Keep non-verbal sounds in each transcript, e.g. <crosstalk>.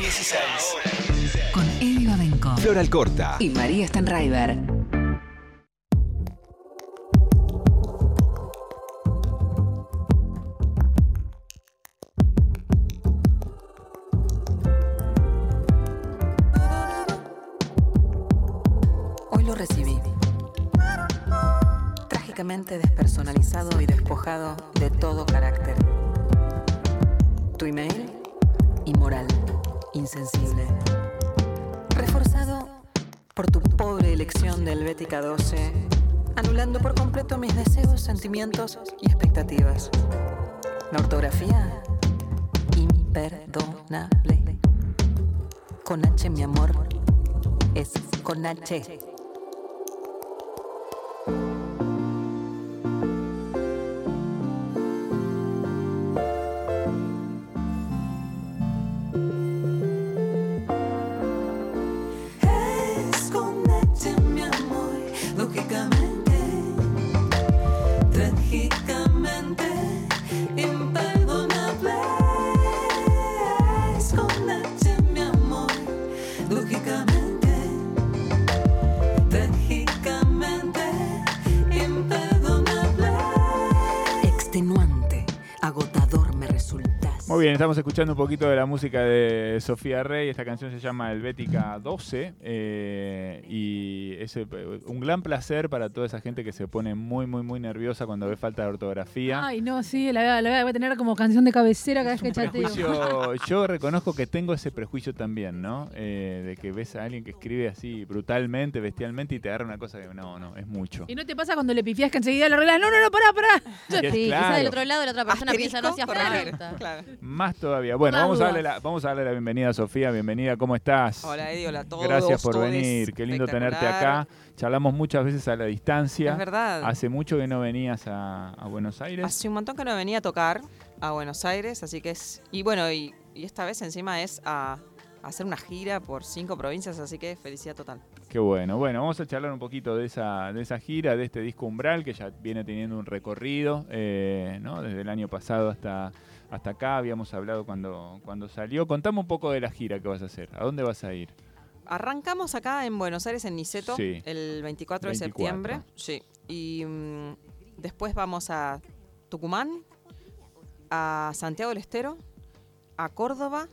16. Con Eddie Babenco Flor Alcorta. y María Stanraiver. Hoy lo recibí. Trágicamente despersonalizado y despojado de todo carácter. Tu email, inmoral, insensible. Reforzado por tu pobre elección de Helvética 12, anulando por completo mis deseos, sentimientos y expectativas. La ortografía, imperdonable. Con H, mi amor, es con H. bien, estamos escuchando un poquito de la música de Sofía Rey. Esta canción se llama Helvética 12 eh, y es eh, un gran placer para toda esa gente que se pone muy, muy, muy nerviosa cuando ve falta de ortografía. Ay, no, sí, la, la voy a tener como canción de cabecera cada vez que chateo. Yo reconozco que tengo ese prejuicio también, ¿no? Eh, de que ves a alguien que escribe así brutalmente, bestialmente y te agarra una cosa que no, no, es mucho. ¿Y no te pasa cuando le pifias que enseguida lo arreglas? No, no, no, pará, pará. Es Sí, quizás claro. del otro lado la otra persona piensa no falta. Claro. Más todavía. Bueno, vamos a, darle la, vamos a darle la bienvenida a Sofía. Bienvenida, ¿cómo estás? Hola Eddie, hola a todos. Gracias por venir, qué lindo tenerte acá. Charlamos muchas veces a la distancia. Es verdad. Hace mucho que no venías a, a Buenos Aires. Hace un montón que no venía a tocar a Buenos Aires, así que es. Y bueno, y, y esta vez encima es a, a hacer una gira por cinco provincias, así que felicidad total. Qué bueno. Bueno, vamos a charlar un poquito de esa, de esa gira, de este disco Umbral, que ya viene teniendo un recorrido, eh, ¿no? Desde el año pasado hasta, hasta acá. Habíamos hablado cuando, cuando salió. Contame un poco de la gira que vas a hacer. ¿A dónde vas a ir? Arrancamos acá en Buenos Aires, en Niceto, Sí. el 24 de 24. septiembre. Sí. Y mm, después vamos a Tucumán, a Santiago del Estero, a Córdoba.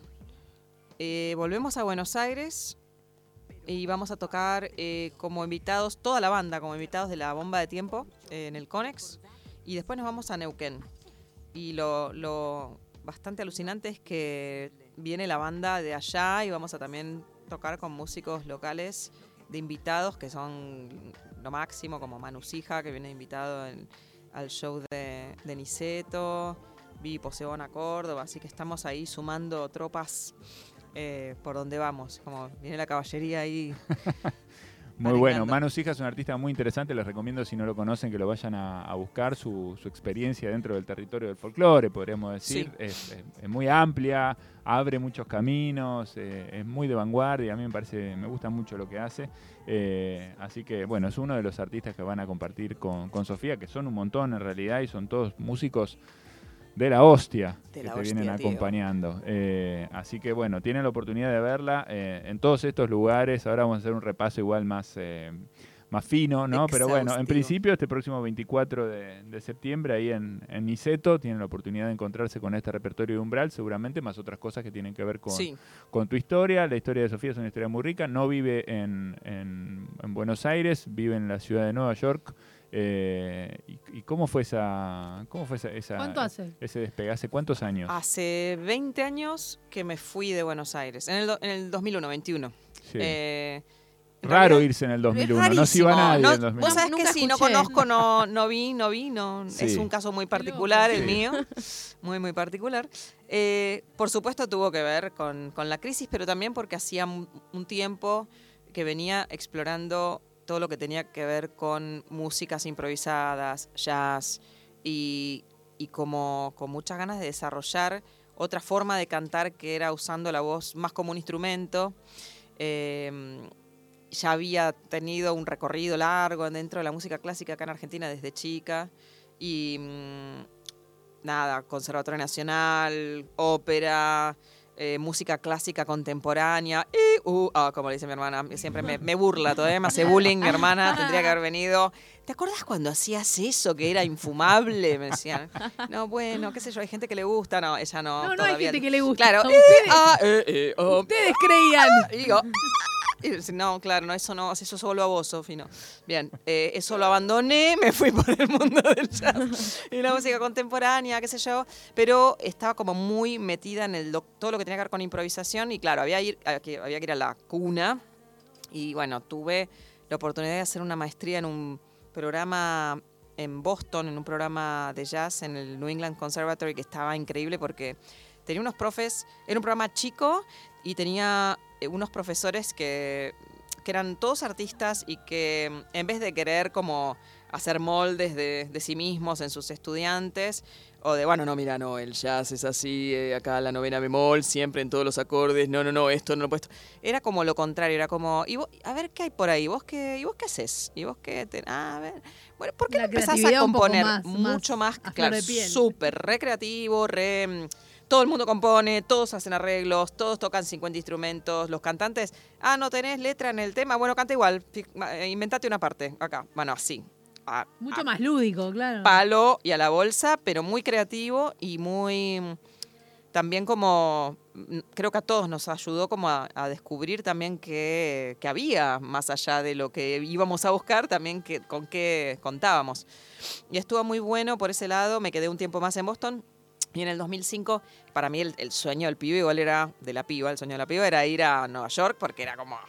eh, volvemos a Buenos Aires y vamos a tocar eh, como invitados, toda la banda, como invitados de la bomba de tiempo eh, en el Conex. Y después nos vamos a Neuquén. Y lo, bastante alucinante es que viene la banda de allá y vamos a también tocar con músicos locales de invitados que son lo máximo, como Manu Sija, que viene invitado al show de, de Niceto, Vivi Poseón a Córdoba, así que estamos ahí sumando tropas eh, por donde vamos, como viene la caballería ahí. <laughs> Muy bueno. Manu Sija es un artista muy interesante. Les recomiendo, si no lo conocen, que lo vayan a, a buscar. Su, su experiencia dentro del territorio del folclore, podríamos decir. Sí. Es, es- es muy amplia, abre muchos caminos, eh, es muy de vanguardia. A mí me parece, me gusta mucho lo que hace. Eh, así que, bueno, es uno de los artistas que van a compartir con, con Sofía, que son un montón en realidad y son todos músicos de la hostia De que te hostia, vienen acompañando. Eh, así que bueno, tienen la oportunidad de verla eh, en todos estos lugares. Ahora vamos a hacer un repaso igual más, eh, más fino, ¿no? Pero bueno, en principio este próximo 24 de, de septiembre ahí en, en Niceto tienen la oportunidad de encontrarse con este repertorio de Umbral, seguramente más otras cosas que tienen que ver con, Sí, con tu historia. La historia de Sofía es una historia muy rica. No vive en, en- en Buenos Aires, vive en la ciudad de Nueva York. Eh, y, y cómo fue esa, cómo fue esa, esa- ¿Cuánto hace? ese despegue? ¿Hace cuántos años? hace 20 años que me fui de Buenos Aires, en el, do- en el 2001, 21. Sí. Eh, Raro realidad- irse en el Es 2001. No se iba nadie No, en el 2001. Vos sabés que si no conozco, no, no vi, no vi, no. Sí. Es un caso muy particular el Sí. mío, muy, muy particular. Eh, por supuesto tuvo que ver con, con la crisis, pero también porque hacía un tiempo que venía explorando todo lo que tenía que ver con músicas improvisadas, jazz, y, como con muchas ganas de desarrollar otra forma de cantar que era usando la voz más como un instrumento. Eh, ya había tenido un recorrido largo dentro de la música clásica acá en Argentina desde chica. Y mm, nada, Conservatorio Nacional, ópera, eh, música clásica contemporánea. Y, uh, ah, como le dice mi hermana, siempre me, me burla, todavía me hace bullying mi hermana, tendría que haber venido. ¿Te acuerdas cuando hacías eso que era infumable? Me decían. No, bueno, qué sé yo, hay gente que le gusta, no, ella no. No, no hay gente que le gusta. Claro, Ustedes, eh, ah, eh, eh, oh, ustedes creían. y digo, no, claro, no, eso no, eso solo a vos, Sofi, no. Bien, eh, eso lo abandoné, <laughs> me fui por el mundo del jazz <laughs> y la música contemporánea, qué sé yo, pero estaba como muy metida en el, todo lo que tenía que ver con improvisación y claro, había, ir, había que había que ir a la cuna y bueno, tuve la oportunidad de hacer una maestría en un programa en Boston, en un programa de jazz en el New England Conservatory que estaba increíble porque tenía unos profes, era un programa chico y tenía unos profesores que, que eran todos artistas y que mm, en vez de querer como hacer moldes de, de sí mismos en sus estudiantes, o de, bueno, no, mira, no, el jazz es así, eh, acá la novena bemol, siempre en todos los acordes, no, no, no, esto no lo he puesto. Era como lo contrario, era como, y vos- a ver qué hay por ahí, vos qué, y vos qué haces, y vos qué, te- ah, a ver, bueno, ¿por qué La no empezás a componer más- mucho más más, claro, súper recreativo, re... mm, todo el mundo compone, todos hacen arreglos, todos tocan 50 instrumentos, los cantantes, ah, no tenés letra en el tema, bueno, canta igual, eh, inventate una parte acá, bueno, así. a- Mucho a más lúdico, claro. palo y a la bolsa, pero muy creativo y muy también como mm, creo que a todos nos ayudó como a, a descubrir también que, que había más allá de lo que íbamos a buscar, también que, con qué contábamos. Y estuvo muy bueno por ese lado, me quedé un tiempo más en Boston. Y en el 2005, para mí el, el sueño del pibe igual era, de la piba, el sueño de la piba era ir a Nueva York porque era como,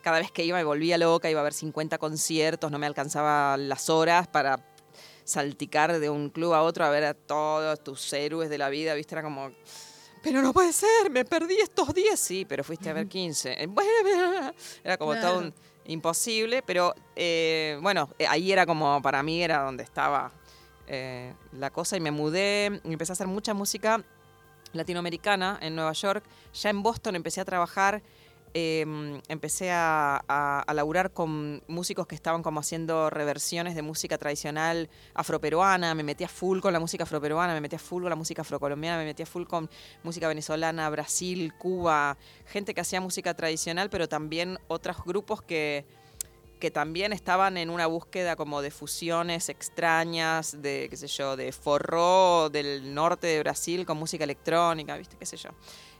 cada vez que iba me volvía loca, iba a ver 50 conciertos, no me alcanzaba las horas para salticar de un club a otro a ver a todos tus héroes de la vida, ¿viste? Era como, pero no puede ser, me perdí estos 10, sí, pero fuiste a ver 15. Eh, <laughs> Era como todo un imposible, pero eh, bueno, eh, ahí era como, para mí era donde estaba eh, la cosa y me mudé, y empecé a hacer mucha música latinoamericana en Nueva York. Ya en Boston empecé a trabajar, eh, empecé a, a, laburar con músicos que estaban como haciendo reversiones de música tradicional afroperuana, me metí a full con la música afroperuana, me metí a full con la música afrocolombiana, me metí a full con música venezolana, Brasil, Cuba, gente que hacía música tradicional, pero también otros grupos que que también estaban en una búsqueda como de fusiones extrañas, de, qué sé yo, de forró del norte de Brasil con música electrónica, ¿viste? ¿Qué sé yo?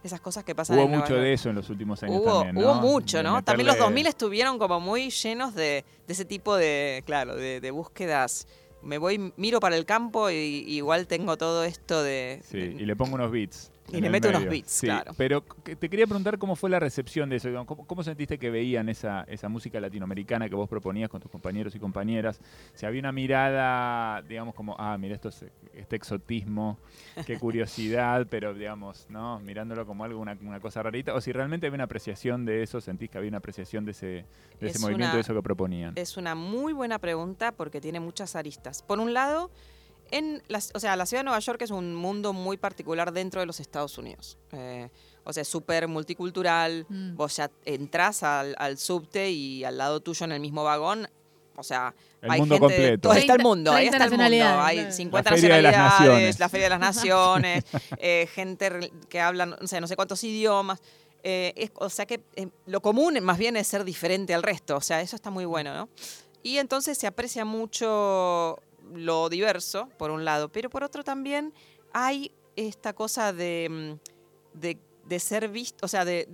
Esas cosas que pasan Hubo en Nueva mucho York. de eso en los últimos años Hubo, también, hubo mucho, De ¿no? También los meterle- 2000 estuvieron como muy llenos de, de ese tipo de, claro, de, de búsquedas. Me voy, miro para el campo y, y igual tengo todo esto de... Sí, y le pongo unos beats. Y le el meto unos beats, Sí, claro. Pero te quería preguntar cómo fue la recepción de eso. ¿Cómo, cómo sentiste que veían esa, esa música latinoamericana que vos proponías con tus compañeros y compañeras? Si había una mirada, digamos, como, ah, mira, esto es, este exotismo, qué <laughs> curiosidad, pero digamos, ¿no? Mirándolo como algo, una, una cosa rarita. O si realmente había una apreciación de eso, sentís que había una apreciación de ese, de ese Es movimiento, una- de eso que proponían. Es una muy buena pregunta porque tiene muchas aristas. Por un lado, en las, o sea, la ciudad de Nueva York es un mundo muy particular dentro de los Estados Unidos. Eh, o sea, es súper multicultural. Mm. Vos ya entrás al, al subte y al lado tuyo en el mismo vagón. O sea, El hay mundo gente de- completo. todo- está el 30 mundo, ahí 30 está el mundo. Hay claro. 50 La Feria de las nacionalidades, Naciones. la Feria de las <laughs> Naciones, eh, gente que habla no sé, no sé cuántos idiomas. Eh, es- o sea que eh, lo común más bien es ser diferente al resto. O sea, eso está muy bueno, ¿no? Y entonces se aprecia mucho lo diverso, por un lado, pero por otro también hay esta cosa de, mm, de, ser visto, o sea, de-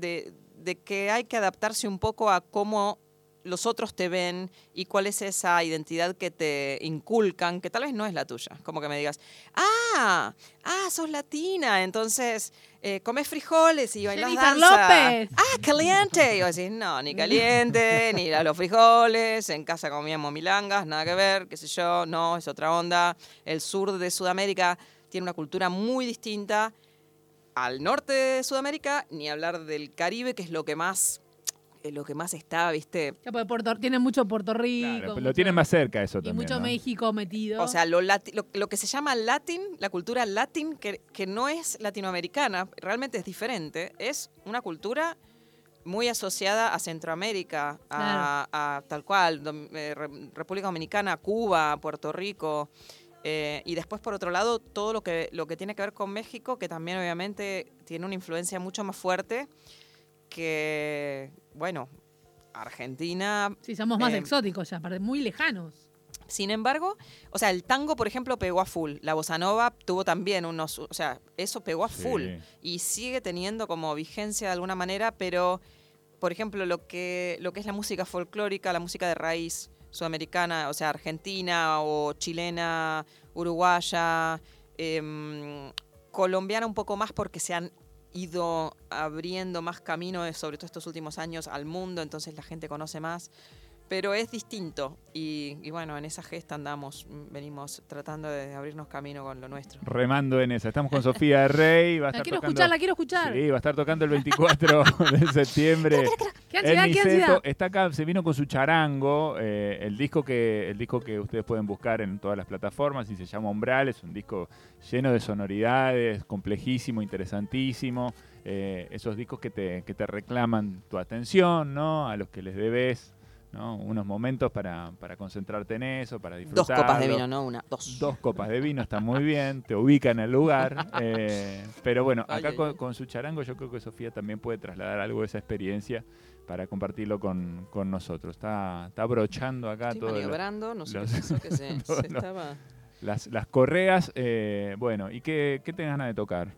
de que hay que adaptarse un poco a cómo los otros te ven y cuál es esa identidad que te inculcan, que tal vez no es la tuya. Como que me digas, ah, ah, sos latina, entonces eh, comes frijoles y bailas Jennifer danza. López. Ah, caliente. Y yo decís, no, ni caliente, ni a los frijoles, en casa comíamos milangas, nada que ver, qué sé yo, no, es otra onda. El sur de Sudamérica tiene una cultura muy distinta al norte de Sudamérica, ni hablar del Caribe, que es lo que más, eh, lo que más está, ¿viste? Ya, porque Puerto, tiene mucho Puerto Rico. Claro, mucho- lo tienen más cerca eso Y también. mucho ¿no? México metido. O sea, lo, lati- lo, lo que se llama latin, la cultura latin, que, que no es latinoamericana, realmente es diferente, es una cultura muy asociada a Centroamérica, a, a tal cual, eh, Re- República Dominicana, Cuba, Puerto Rico. Eh, y después, por otro lado, todo lo que, lo que tiene que ver con México, que también obviamente tiene una influencia mucho más fuerte que, bueno, Argentina. Sí, somos más Eh, exóticos ya, aparte, muy lejanos. Sin embargo, o sea, el tango, por ejemplo, pegó a full. La bossa nova tuvo también unos, o sea, eso pegó a full Sí. y sigue teniendo como vigencia de alguna manera, pero, por ejemplo, lo que, lo que es la música folclórica, la música de raíz sudamericana, o sea, argentina o chilena, uruguaya, em, colombiana un poco más porque se han ido abriendo más caminos, sobre todo estos últimos años, al mundo, entonces la gente conoce más. Pero es distinto y, y bueno, en esa gesta andamos, mm, venimos tratando de abrirnos camino con lo nuestro. Remando en esa. Estamos con Sofía de Rey. Va a La estar quiero tocando- escuchar, la quiero escuchar. Sí, va a estar tocando el 24 <laughs> de septiembre. ¿Qué en ansiedad, qué ansiedad? Está acá, se vino con su charango, eh, el disco que el disco que ustedes pueden buscar en todas las plataformas y se llama Umbral, es un disco lleno de sonoridades, complejísimo, interesantísimo. eh, esos discos que te, que te reclaman tu atención, ¿no? A los que les debes, ¿no? Unos momentos para, para concentrarte en eso, para Dos disfrutar. copas de vino, no una, dos. Dos copas de vino está muy bien, te ubica en el lugar. <laughs> eh, pero bueno, acá ay, con, ay. con su charango yo creo que Sofía también puede trasladar algo de esa experiencia para compartirlo con, con nosotros. Está, está brochando acá Estoy todo maniobrando, no sé los- qué pasó, que se, <laughs> estaba... las, las correas. eh, bueno, ¿y qué, qué tenés ganas de tocar?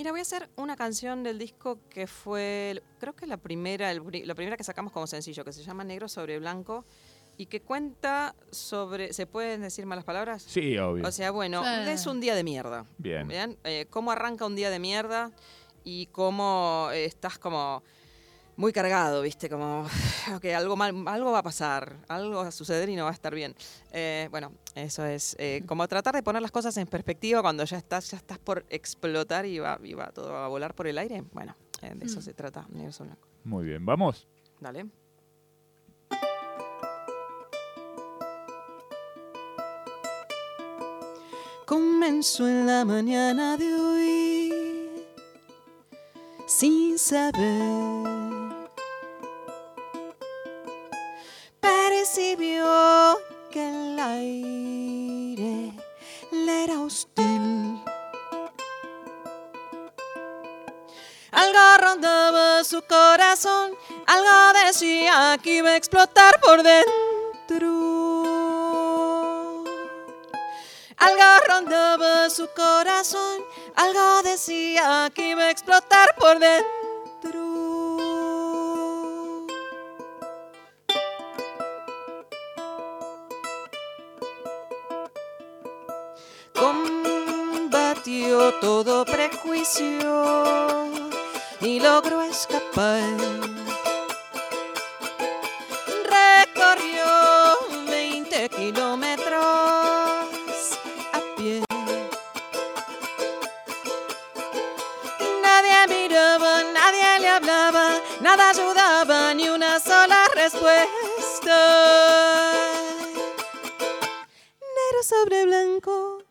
Mira, voy a hacer una canción del disco que fue, creo que la primera, el la primera que sacamos como sencillo, que se llama Negro sobre Blanco y que cuenta sobre, ¿se pueden decir malas palabras? Sí, obvio. O sea, bueno, Sí. es un día de mierda. bien. ¿Bien? Eh, cómo arranca un día de mierda y cómo estás como muy cargado, ¿viste? Como, <sighs> ok, algo, mal, algo va a pasar, algo va a suceder y no va a estar bien. Eh, bueno, eso es eh, como tratar de poner las cosas en perspectiva cuando ya estás, ya estás por explotar y va, y va todo a volar por el aire. Bueno, eh, de eso Mm. se trata, Blanco. Muy bien, vamos. Dale. Comenzó en la mañana de hoy sin saber. Que iba a explotar por dentro. Algo rondaba su corazón, algo decía que iba a explotar por dentro. Combatió todo prejuicio y logró escapar. Sobre blanco.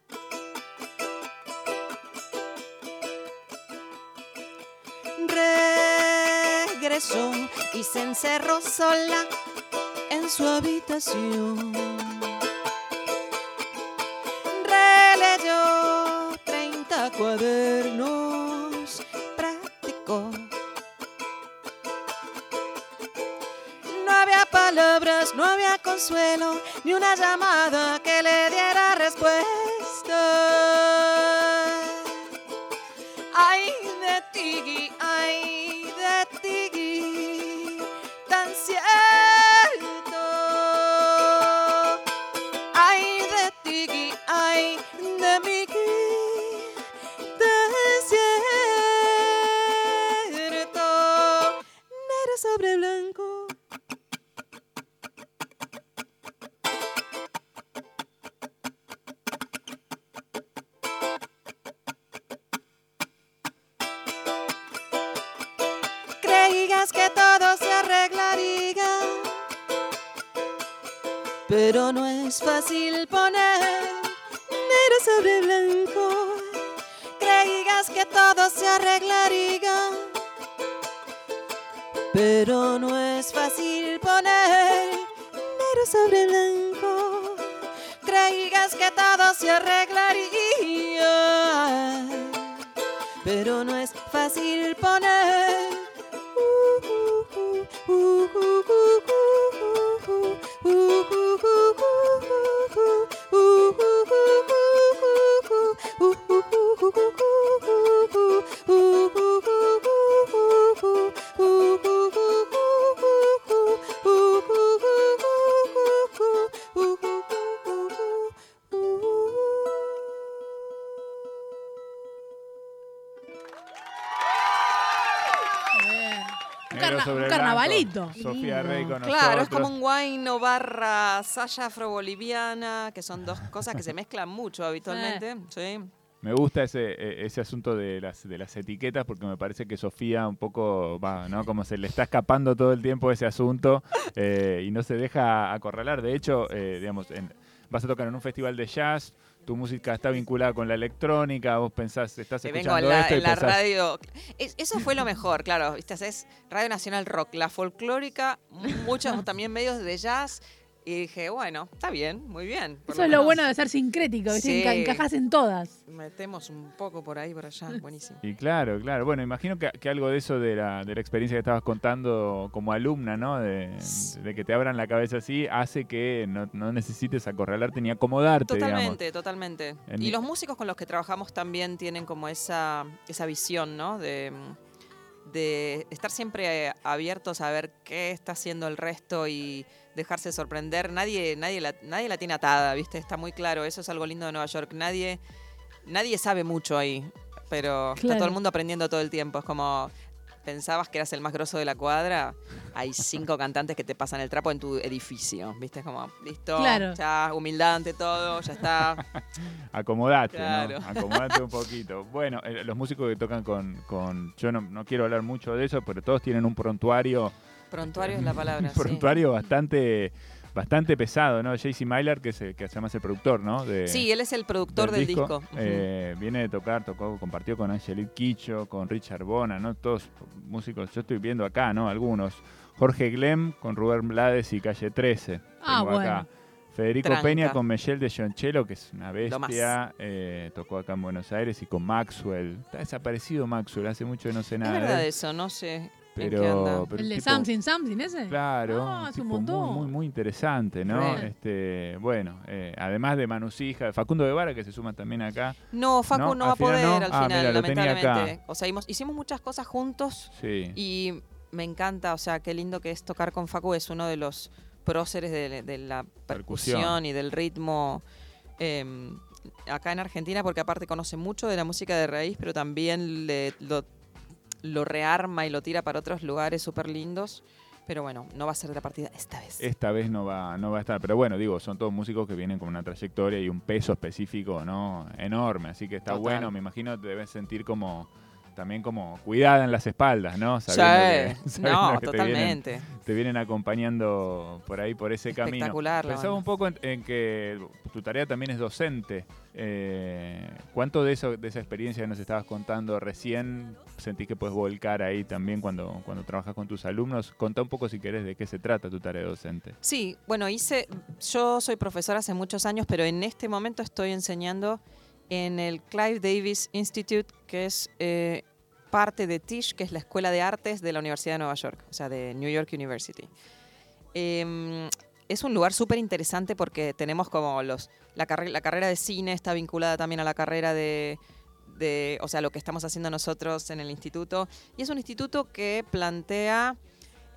Regresó y se encerró sola en su habitación. Releyó 30 cuadernos, practicó. No había palabras, no había consuelo, ni una llamada que le diera respuesta. Ay de ti, ay de ti, sobre blanco. creías que todo se arreglaría. Pero no es fácil poner. Bien. Sofía Rey con Claro, es como un guayno barra saya afro-boliviana, que son dos cosas que se mezclan mucho <laughs> habitualmente. Sí. Me gusta ese, e- ese asunto de las, de las etiquetas porque me parece que Sofía un poco va, ¿no? Como se le está escapando todo el tiempo ese asunto eh, y no se deja acorralar. De hecho, eh, digamos, en- vas a tocar en un festival de jazz, tu música está vinculada con la electrónica, vos pensás, estás Que vengo escuchando en la, esto y en la pensás, radio. Es- eso fue lo mejor, claro. ¿viste? Es Radio Nacional Rock, la folclórica, muchos también medios de jazz. Y dije, bueno, está bien, muy bien. por Eso es lo menos bueno de ser sincrético, ¿viste? Sí. Enca- encajás en todas. Metemos un poco por ahí, por allá. <laughs> Buenísimo. Y claro, claro. Bueno, imagino que, que algo de eso de la, de la experiencia que estabas contando como alumna, ¿no? De, de que te abran la cabeza así, hace que no, no necesites acorralarte ni acomodarte, digamos. Totalmente, totalmente. En Y mi- los músicos con los que trabajamos también tienen como esa, esa visión, ¿no? De, de estar siempre abiertos a ver qué está haciendo el resto y dejarse sorprender. Nadie, nadie, la, nadie la tiene atada, ¿viste? Está muy claro. Eso es algo lindo de Nueva York. Nadie, nadie sabe mucho ahí, pero está todo el mundo aprendiendo todo el tiempo. Es como pensabas que eras el más grosso de la cuadra, hay cinco cantantes que te pasan el trapo en tu edificio, ¿viste? Como, listo, Claro. ya, humildad ante todo, ya está. <laughs> Acomodate, Claro. ¿no? <laughs> Acomodate un poquito. Bueno, eh, los músicos que tocan con, con yo no, no quiero hablar mucho de eso, pero todos tienen un prontuario, Prontuario es la palabra, <laughs> un sí. prontuario bastante bastante pesado, ¿no? JC Myler, que, es el- que además es el productor, ¿no? De, Sí, él es el productor del, disco. Eh, viene de tocar, tocó, compartió con Angelique Quicho, con Richard Bona, ¿no? Todos músicos, yo estoy viendo acá, ¿no? Algunos. Jorge Glem con Rubén Blades y Calle 13. Ah, tengo acá. bueno. Federico Tranca. Peña con Michelle de Gioncello, que es una bestia. eh, tocó acá en Buenos Aires y con Maxwell. Está desaparecido Maxwell, hace mucho que no sé es nada. de verdad él, eso, no sé. Pero, ¿El de tipo- Something Something ese? Claro, Ah, es un muy, montón. muy, muy interesante, ¿no? Este, bueno, eh, además de Manusija, Facundo Guevara, que se suma también acá. No, Facu ¿No? va a poder no. al Ah, final, mira, lamentablemente. O sea, himos- hicimos muchas cosas juntos Sí. y me encanta, o sea, qué lindo que es tocar con Facu, es uno de los próceres de, de la percusión, Percusión. y del ritmo eh, acá en Argentina, porque aparte conoce mucho de la música de raíz, pero también le- lo, lo rearma y lo tira para otros lugares súper lindos. Pero bueno, no va a ser la partida esta vez. Esta vez no va, no va a estar, pero bueno, digo, son todos músicos que vienen con una trayectoria y un peso específico, ¿no? Enorme, así que está Total. bueno, me imagino te debes sentir como también como cuidada en las espaldas, ¿no? Sí, Sabiendo que- <laughs> sabiendo no, que te vienen- totalmente. te vienen acompañando por ahí, por ese camino. Espectacular, la Pensaba un poco en, en que tu tarea también es docente. Eh, ¿Cuánto de eso, de esa experiencia que nos estabas contando recién sentís que puedes volcar ahí también cuando, cuando trabajas con tus alumnos? Contá un poco si querés de qué se trata tu tarea docente. Sí, bueno, hice, yo soy profesora hace muchos años, pero en este momento estoy enseñando en el Clive Davis Institute, que es eh, parte de Tisch, que es la Escuela de Artes de la Universidad de Nueva York, o sea, de New York University. Em, es un lugar súper interesante porque tenemos como los la, la carrera de cine está vinculada también a la carrera de, de, o sea, lo que estamos haciendo nosotros en el instituto. Y es un instituto que plantea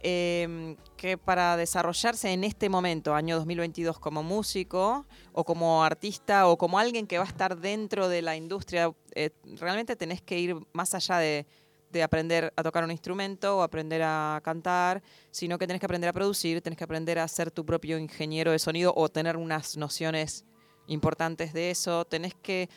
eh, que para desarrollarse en este momento, año 2022, como músico o como artista o como alguien que va a estar dentro de la industria, eh, realmente tenés que ir más allá de, de aprender a tocar un instrumento o aprender a cantar, sino que tenés que aprender a producir, tenés que aprender a ser tu propio ingeniero de sonido o tener unas nociones importantes de eso, tenés que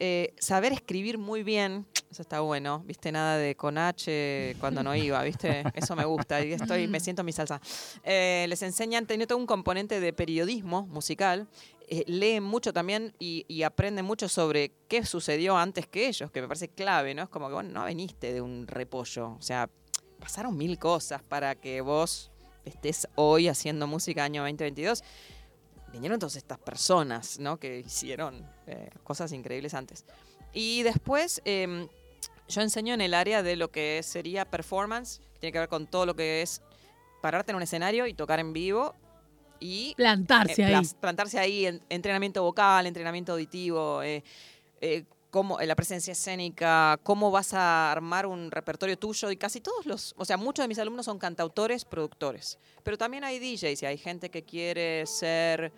eh, saber escribir muy bien, está bueno, viste, nada de con H cuando no iba, viste, eso me gusta, y estoy, me siento en mi salsa. Eh, les enseñan, tiene todo un componente de periodismo musical, eh, leen mucho también y, y aprenden mucho sobre qué sucedió antes que ellos, que me parece clave, ¿no? Es como que, bueno, no veniste de un repollo, o sea, pasaron mil cosas para que vos estés hoy haciendo música año 2022 vinieron todas estas personas, ¿no? Que hicieron eh, cosas increíbles antes. Y después em, yo enseño en el área de lo que sería performance, que tiene que ver con todo lo que es pararte en un escenario y tocar en vivo y Plantarse eh, ahí. plantarse ahí, en- entrenamiento vocal, entrenamiento auditivo, eh, eh, cómo, eh, la presencia escénica, cómo vas a armar un repertorio tuyo y casi todos los, o sea, muchos de mis alumnos son cantautores, productores, pero también hay DJs y hay gente que quiere ser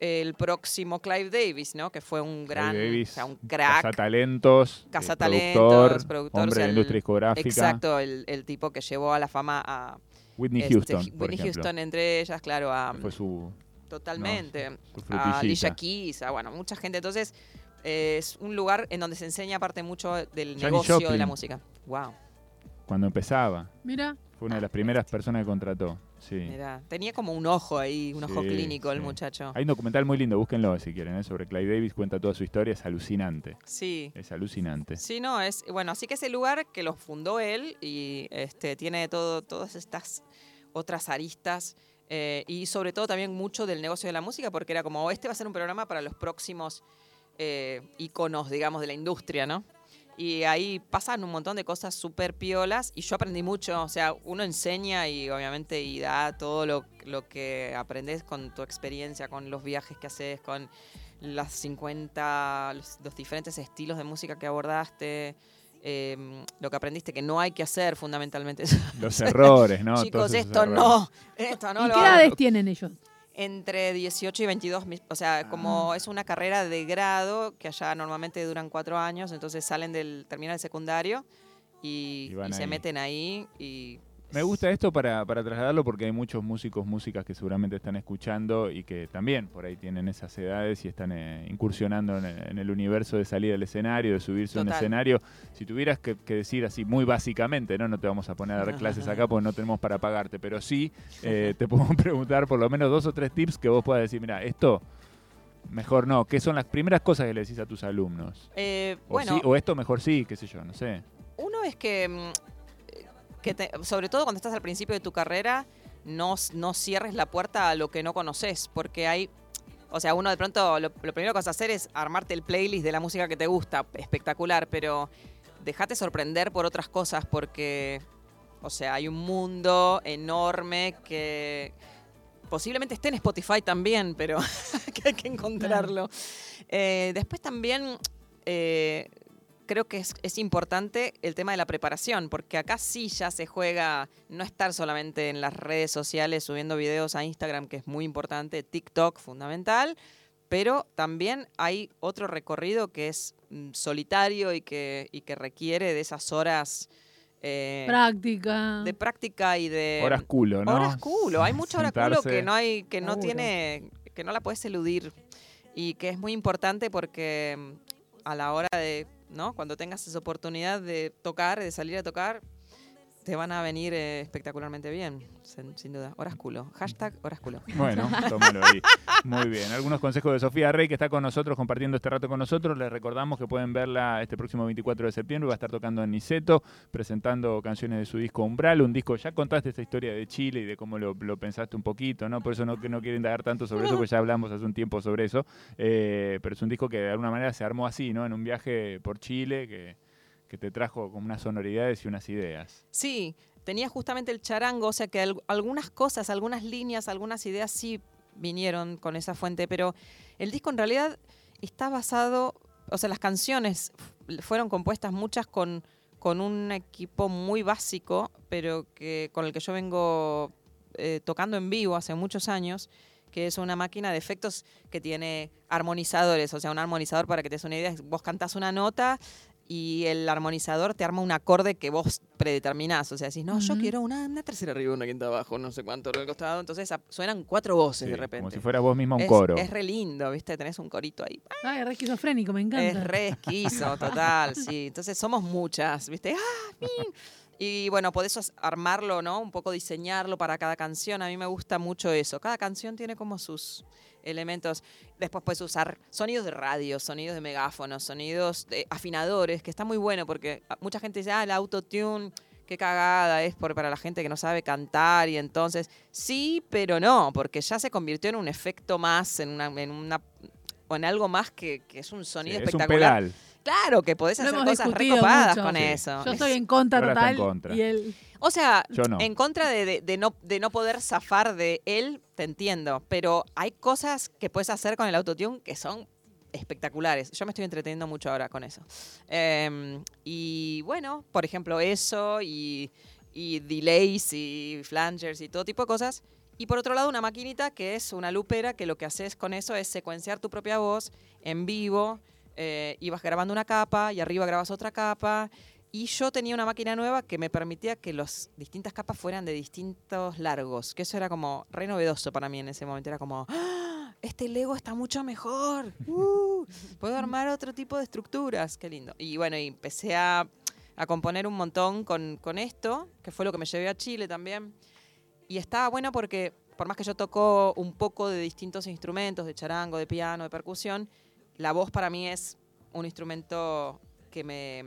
el próximo Clive Davis, ¿no? Que fue un gran, Davis, o sea, un crack. Cazatalentos, eh, Cazatalentos, productor, productor, hombre o sea, de industria discográfica. Exacto, el, el tipo que llevó a la fama a Whitney este, Houston, por Whitney ejemplo. Houston entre ellas, claro, a, fue su, totalmente. su a. Alicia Keys, a bueno, mucha gente. Entonces, eh, es un lugar en donde se enseña aparte mucho del negocio de la música. Wow, Cuando empezaba, Mira, fue una de las primeras personas que contrató. Sí. mira, tenía como un ojo ahí, un ojo Sí, clínico el muchacho. Hay un documental muy lindo, búsquenlo si quieren, ¿eh? sobre Clive Davis, cuenta toda su historia, es alucinante. Sí. Es alucinante. Sí, no, es bueno, así que ese lugar que lo fundó él y este tiene todo, todas estas otras aristas eh, y sobre todo también mucho del negocio de la música, porque era como, este va a ser un programa para los próximos eh, íconos, digamos, de la industria, ¿no? Y ahí pasan un montón de cosas súper piolas y yo aprendí mucho, o sea, uno enseña y obviamente y da todo lo, lo que aprendes con tu experiencia, con los viajes que haces, con las 50, los, los diferentes estilos de música que abordaste, eh, lo que aprendiste que no hay que hacer fundamentalmente. Los errores, ¿no? <laughs> Chicos, esto errores. no, esto no ¿y lo qué edades tienen ellos? Entre 18 y 22, mi- o sea, Ah. como es una carrera de grado que allá normalmente duran cuatro años, entonces salen del, terminan el secundario y, Y van y se meten ahí y... Me gusta esto para, para trasladarlo porque hay muchos músicos, músicas que seguramente están escuchando y que también por ahí tienen esas edades y están eh, incursionando en el, en el universo de salir al escenario, de subirse a un Total. escenario. Si tuvieras que, que decir así muy básicamente, ¿no? No te vamos a poner a dar <laughs> clases acá porque no tenemos para pagarte, pero sí eh, <laughs> te podemos <laughs> preguntar por lo menos dos o tres tips que vos puedas decir, mira, esto mejor no. ¿Qué son las primeras cosas que le decís a tus alumnos? Eh, O, bueno, sí, o esto mejor sí, qué sé yo, no sé. Uno es que, mm, que te- sobre todo cuando estás al principio de tu carrera, no, no cierres la puerta a lo que no conoces, porque hay, o sea, uno de pronto, lo, lo primero que vas a hacer es armarte el playlist de la música que te gusta, espectacular, pero déjate sorprender por otras cosas, porque, o sea, hay un mundo enorme que posiblemente esté en Spotify también, pero <laughs> que hay que encontrarlo. Eh, después también... eh, creo que es, es importante el tema de la preparación, porque acá sí ya se juega no estar solamente en las redes sociales subiendo videos a Instagram, que es muy importante, TikTok fundamental, pero también hay otro recorrido que es mm, solitario y que, y que requiere de esas horas eh, Práctica. de práctica y de Horas culo, ¿no? horas culo. Hay mucha hora culo que no hay, que no Seguro. tiene, que no la puedes eludir y que es muy importante porque mm, a la hora de, ¿no? Cuando tengas esa oportunidad de tocar, de salir a tocar, te van a venir eh, espectacularmente bien, sin, sin duda. Horas culo. Hashtag horas culo. Bueno, <laughs> tómalo ahí. Muy bien. Algunos consejos de Sofía Rey, que está con nosotros, compartiendo este rato con nosotros. Les recordamos que pueden verla este próximo 24 de septiembre. Va a estar tocando en Niceto, presentando canciones de su disco Umbral. Un disco, ya contaste esta historia de Chile y de cómo lo, lo pensaste un poquito, ¿no? Por eso no, que no quiero indagar tanto sobre eso, porque ya hablamos hace un tiempo sobre eso. Eh, pero es un disco que de alguna manera se armó así, ¿no? En un viaje por Chile que, que te trajo como unas sonoridades y unas ideas. Sí, tenía justamente el charango, o sea que al- algunas cosas, algunas líneas, algunas ideas sí vinieron con esa fuente, pero el disco en realidad está basado, o sea, las canciones fueron compuestas muchas con, con un equipo muy básico, pero que con el que yo vengo eh, tocando en vivo hace muchos años, que es una máquina de efectos que tiene armonizadores, o sea, un armonizador para que te des una idea, vos cantás una nota y el armonizador te arma un acorde que vos predeterminás. O sea, decís, no, yo quiero una, una tercera arriba, una quinta abajo, no sé cuánto al costado. Entonces suenan cuatro voces Sí, de repente. como si fuera vos misma un es, coro. es re lindo, ¿viste? Tenés un corito ahí. Ay, re esquizofrénico, me encanta. Es re esquizo, <laughs> total, sí. Entonces somos muchas, ¿viste? ¡Ah, min! Y bueno, podés as- armarlo, ¿no? Un poco diseñarlo para cada canción. A mí me gusta mucho eso. Cada canción tiene como sus elementos. Después puedes usar sonidos de radio, sonidos de megáfonos, sonidos de afinadores, que está muy bueno porque ah, mucha gente dice, ah, el autotune, qué cagada es por, para la gente que no sabe cantar y entonces sí, pero no, porque ya se convirtió en un efecto más, en una, en una o en algo más que, que es un Sí, sonido es un espectacular. pedal. Claro, que podés hacer cosas recopadas mucho. con Sí. eso. Yo Es- estoy en contra total. en contra. Y él. O sea, no. en contra de, de- de no, de no poder zafar de él, te entiendo. Pero hay cosas que puedes hacer con el autotune que son espectaculares. Yo me estoy entreteniendo mucho ahora con eso. Em, y bueno, por ejemplo, eso y, y delays y flangers y todo tipo de cosas. Y por otro lado, una maquinita que es una lupera que lo que haces con eso es secuenciar tu propia voz en vivo. Eh, ibas grabando una capa y arriba grabas otra capa. Y yo tenía una máquina nueva que me permitía que las distintas capas fueran de distintos largos. Que eso era como re novedoso para mí en ese momento. Era como, "¡Ah! este Lego está mucho mejor. ¡Uh! puedo armar otro tipo de estructuras. Qué lindo. Y bueno, y empecé a, a componer un montón con, con esto, que fue lo que me llevé a Chile también. Y estaba bueno porque, por más que yo toco un poco de distintos instrumentos, de charango, de piano, de percusión, la voz para mí es un instrumento que me,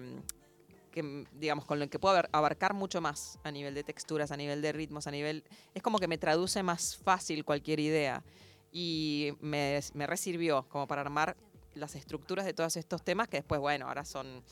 que, digamos, con el que puedo abar- abarcar mucho más a nivel de texturas, a nivel de ritmos, a nivel... Es como que me traduce más fácil cualquier idea. Y me, me resirvió como para armar las estructuras de todos estos temas que después, bueno, ahora son...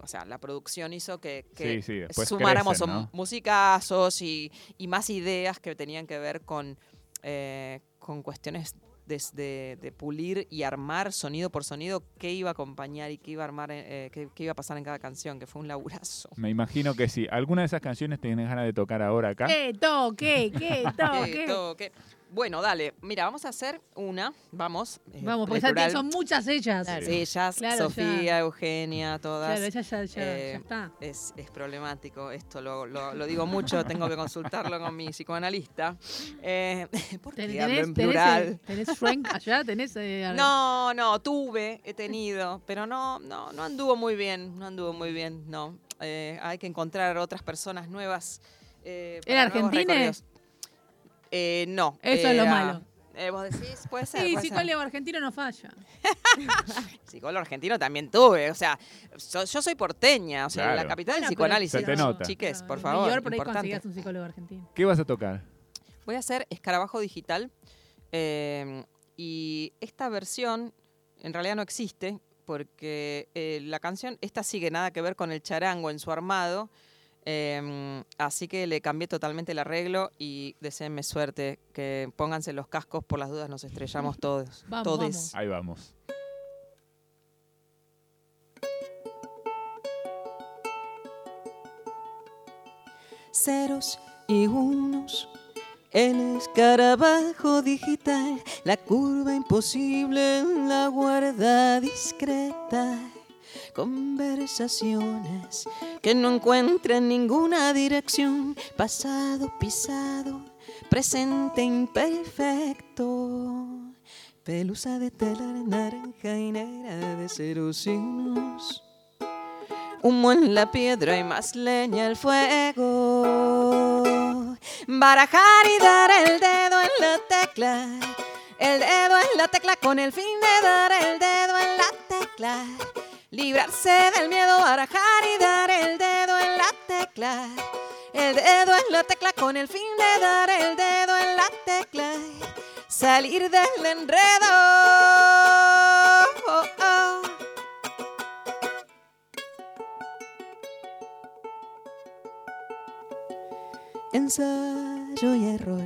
O sea, la producción hizo que, que Sí, sí, después sumáramos crecen, ¿no? musicazos y, y más ideas que tenían que ver con, eh, con cuestiones de, de- de pulir y armar sonido por sonido qué iba a acompañar y qué iba a armar, eh, qué, qué iba a pasar en cada canción, que fue un laburazo. Me imagino que sí. ¿Alguna de esas canciones tienes ganas de tocar ahora acá? ¿Qué toque? ¿Qué Eh, <laughs> toque? toque. Bueno, dale, mira, vamos a hacer una, vamos. eh, Vamos, porque ya plural. son muchas ellas. Claro. Ellas, Claro, Sofía, ya. Eugenia, todas. Claro, ella ya, ya, eh, ya está. Es, es problemático, esto lo, lo- lo digo mucho, tengo que consultarlo con mi psicoanalista. Eh, <laughs> ¿Por qué Ten- hablo en ¿Tenés, tenés, plural? eh, tenés Frank <laughs> allá? ¿Tenés? eh, No, no, tuve, he tenido, pero no, no, no anduvo muy bien, no anduvo muy bien, no. Eh, hay que encontrar otras personas nuevas. eh, ¿Era para nuevos argentina? recorridos. Eh, no. Eso es lo malo. eh, ¿Vos decís? Puede ser. Sí, puede ser. psicólogo argentino no falla. <laughs> Psicólogo argentino también tuve, o sea, so- yo soy porteña, o sea, Claro. la capital Bueno, del psicoanálisis. Se te nota. Chiques, por favor, por ahí importante. conseguías un psicólogo argentino. ¿Qué vas a tocar? Voy a hacer escarabajo digital eh, y esta versión en realidad no existe porque eh, la canción, esta sigue nada que ver con el charango en su armado, eh, así que le cambié totalmente el arreglo y deseenme suerte, que pónganse los cascos por las dudas, nos estrellamos todos. Vamos, todes. vamos. Ahí vamos. ceros y unos. El escarabajo digital, la curva imposible, la guarda discreta. Conversaciones que no encuentran ninguna dirección, pasado pisado, presente imperfecto. Pelusa de tela naranja y negra de ceros y unos. Humo en la piedra y más leña al fuego. Barajar y dar el dedo en la tecla. El dedo en la tecla con el fin de dar el dedo en la tecla. Librarse del miedo, barajar y dar el dedo en la tecla. El dedo en la tecla con el fin de dar el dedo en la tecla. Salir del enredo. Ensayo y error,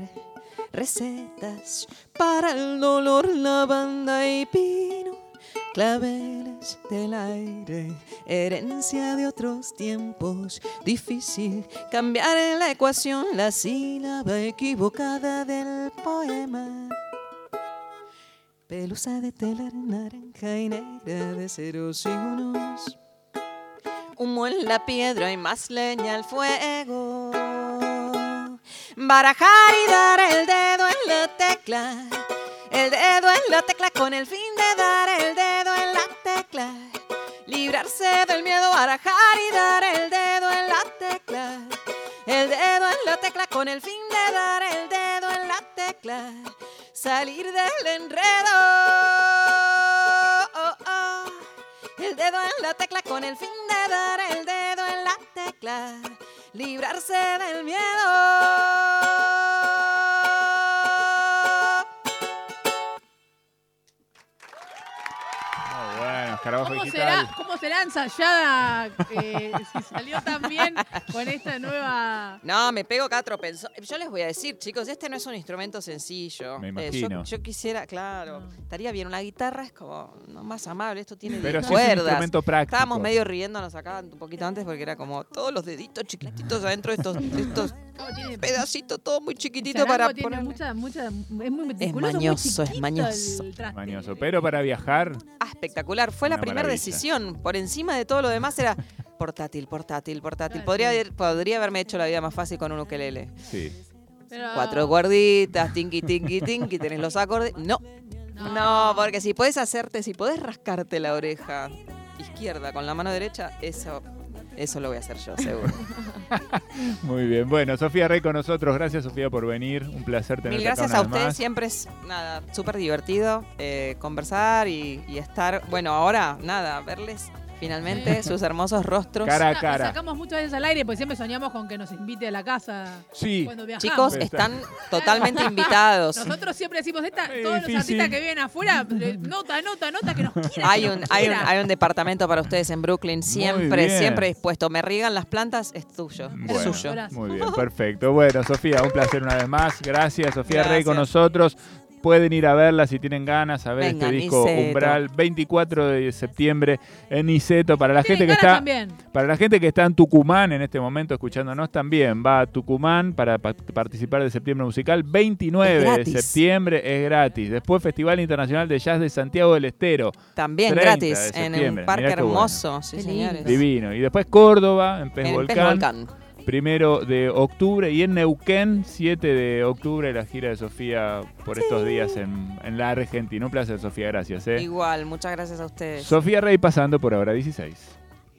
recetas para el dolor, lavanda y pino, claveles del aire, herencia de otros tiempos, difícil cambiar en la ecuación la sílaba equivocada del poema. Pelusa de tela naranja y negra de ceros y unos humo en la piedra y más leña al fuego. Barajar y dar el dedo en la tecla, el dedo en la tecla con el fin de dar el dedo Librarse del miedo, barajar y dar el dedo en la tecla, el dedo en la tecla con el fin de dar el dedo en la tecla. Salir del enredo. Oh, oh. El dedo en la tecla con el fin de dar el dedo en la tecla. librarse del miedo. Escarabajo ¿Cómo digital. será, ¿Cómo será ensayada eh, si salió tan bien con esta nueva... No, me pego cada tropezón. Yo les voy a decir, chicos, este no es un instrumento sencillo. Me Eh, yo- imagino. yo, quisiera, claro, No. estaría bien. Una guitarra es como no, más amable, esto tiene Pero sí es un cuerdas. instrumento práctico. Estábamos medio riéndonos acá un poquito antes porque era como todos los deditos chiquititos adentro de estos, de estos tiene- pedacitos, todo muy chiquitito para tiene poner. mucha, mucha, es muy meticuloso, mañoso, es mañoso. el. Mañoso. Pero para viajar, Ah, espectacular. Fue la primera decisión. Por encima de todo lo demás era <laughs> portátil, portátil, portátil. Claro, Podría, haber- podría haberme hecho la vida más fácil con un ukelele. sí. Pero- Cuatro cuerditas, tinky, tinky, tinky, tenés los acordes. No, no, porque si podés hacerte, si podés rascarte la oreja izquierda con la mano derecha, eso, eso lo voy a hacer yo, seguro. <laughs> Muy bien. Bueno, Sofía Rey con nosotros. Gracias, Sofía, por venir. Un placer tenerte Mil gracias a ustedes, siempre es nada, súper divertido eh, conversar y, y estar, bueno, ahora nada, verles finalmente <laughs> sus hermosos rostros. Cara a cara. Sacamos muchas veces al aire porque siempre soñamos con que nos invite a la casa Sí. cuando viajamos. Chicos, están totalmente invitados. Nosotros siempre decimos, esta, Es todos los difícil. artistas que vienen afuera, eh, nota, nota, nota, que nos quieran. Hay que un, nos hay, un, quieran. hay un departamento para ustedes en Brooklyn, siempre, bien. siempre dispuesto. Me riegan las plantas, es tuyo, es Bueno, suyo. Muy bien, perfecto. Bueno, Sofía, un placer una vez más. Gracias, Sofía Rey con Gracias. nosotros. Pueden ir a verla si tienen ganas, a ver Vengan, este disco Niceto. Umbral, 24 de septiembre en Niceto. Para la gente que está también. para la gente que está en Tucumán en este momento escuchándonos también, va a Tucumán para pa- participar de septiembre musical. 29 Es de septiembre es gratis. Después Festival Internacional de Jazz de Santiago del Estero. También 30 gratis, en un parque Mirá qué bueno. hermoso, sí señores. Divino. Y después Córdoba, en Pez En Pez Volcán. Primero de octubre y en Neuquén, 7 de octubre, la gira de Sofía por estos días en, en la Argentina. Un placer, Sofía, gracias. ¿eh? Igual, muchas gracias a ustedes. Sofía Rey pasando por ahora 16.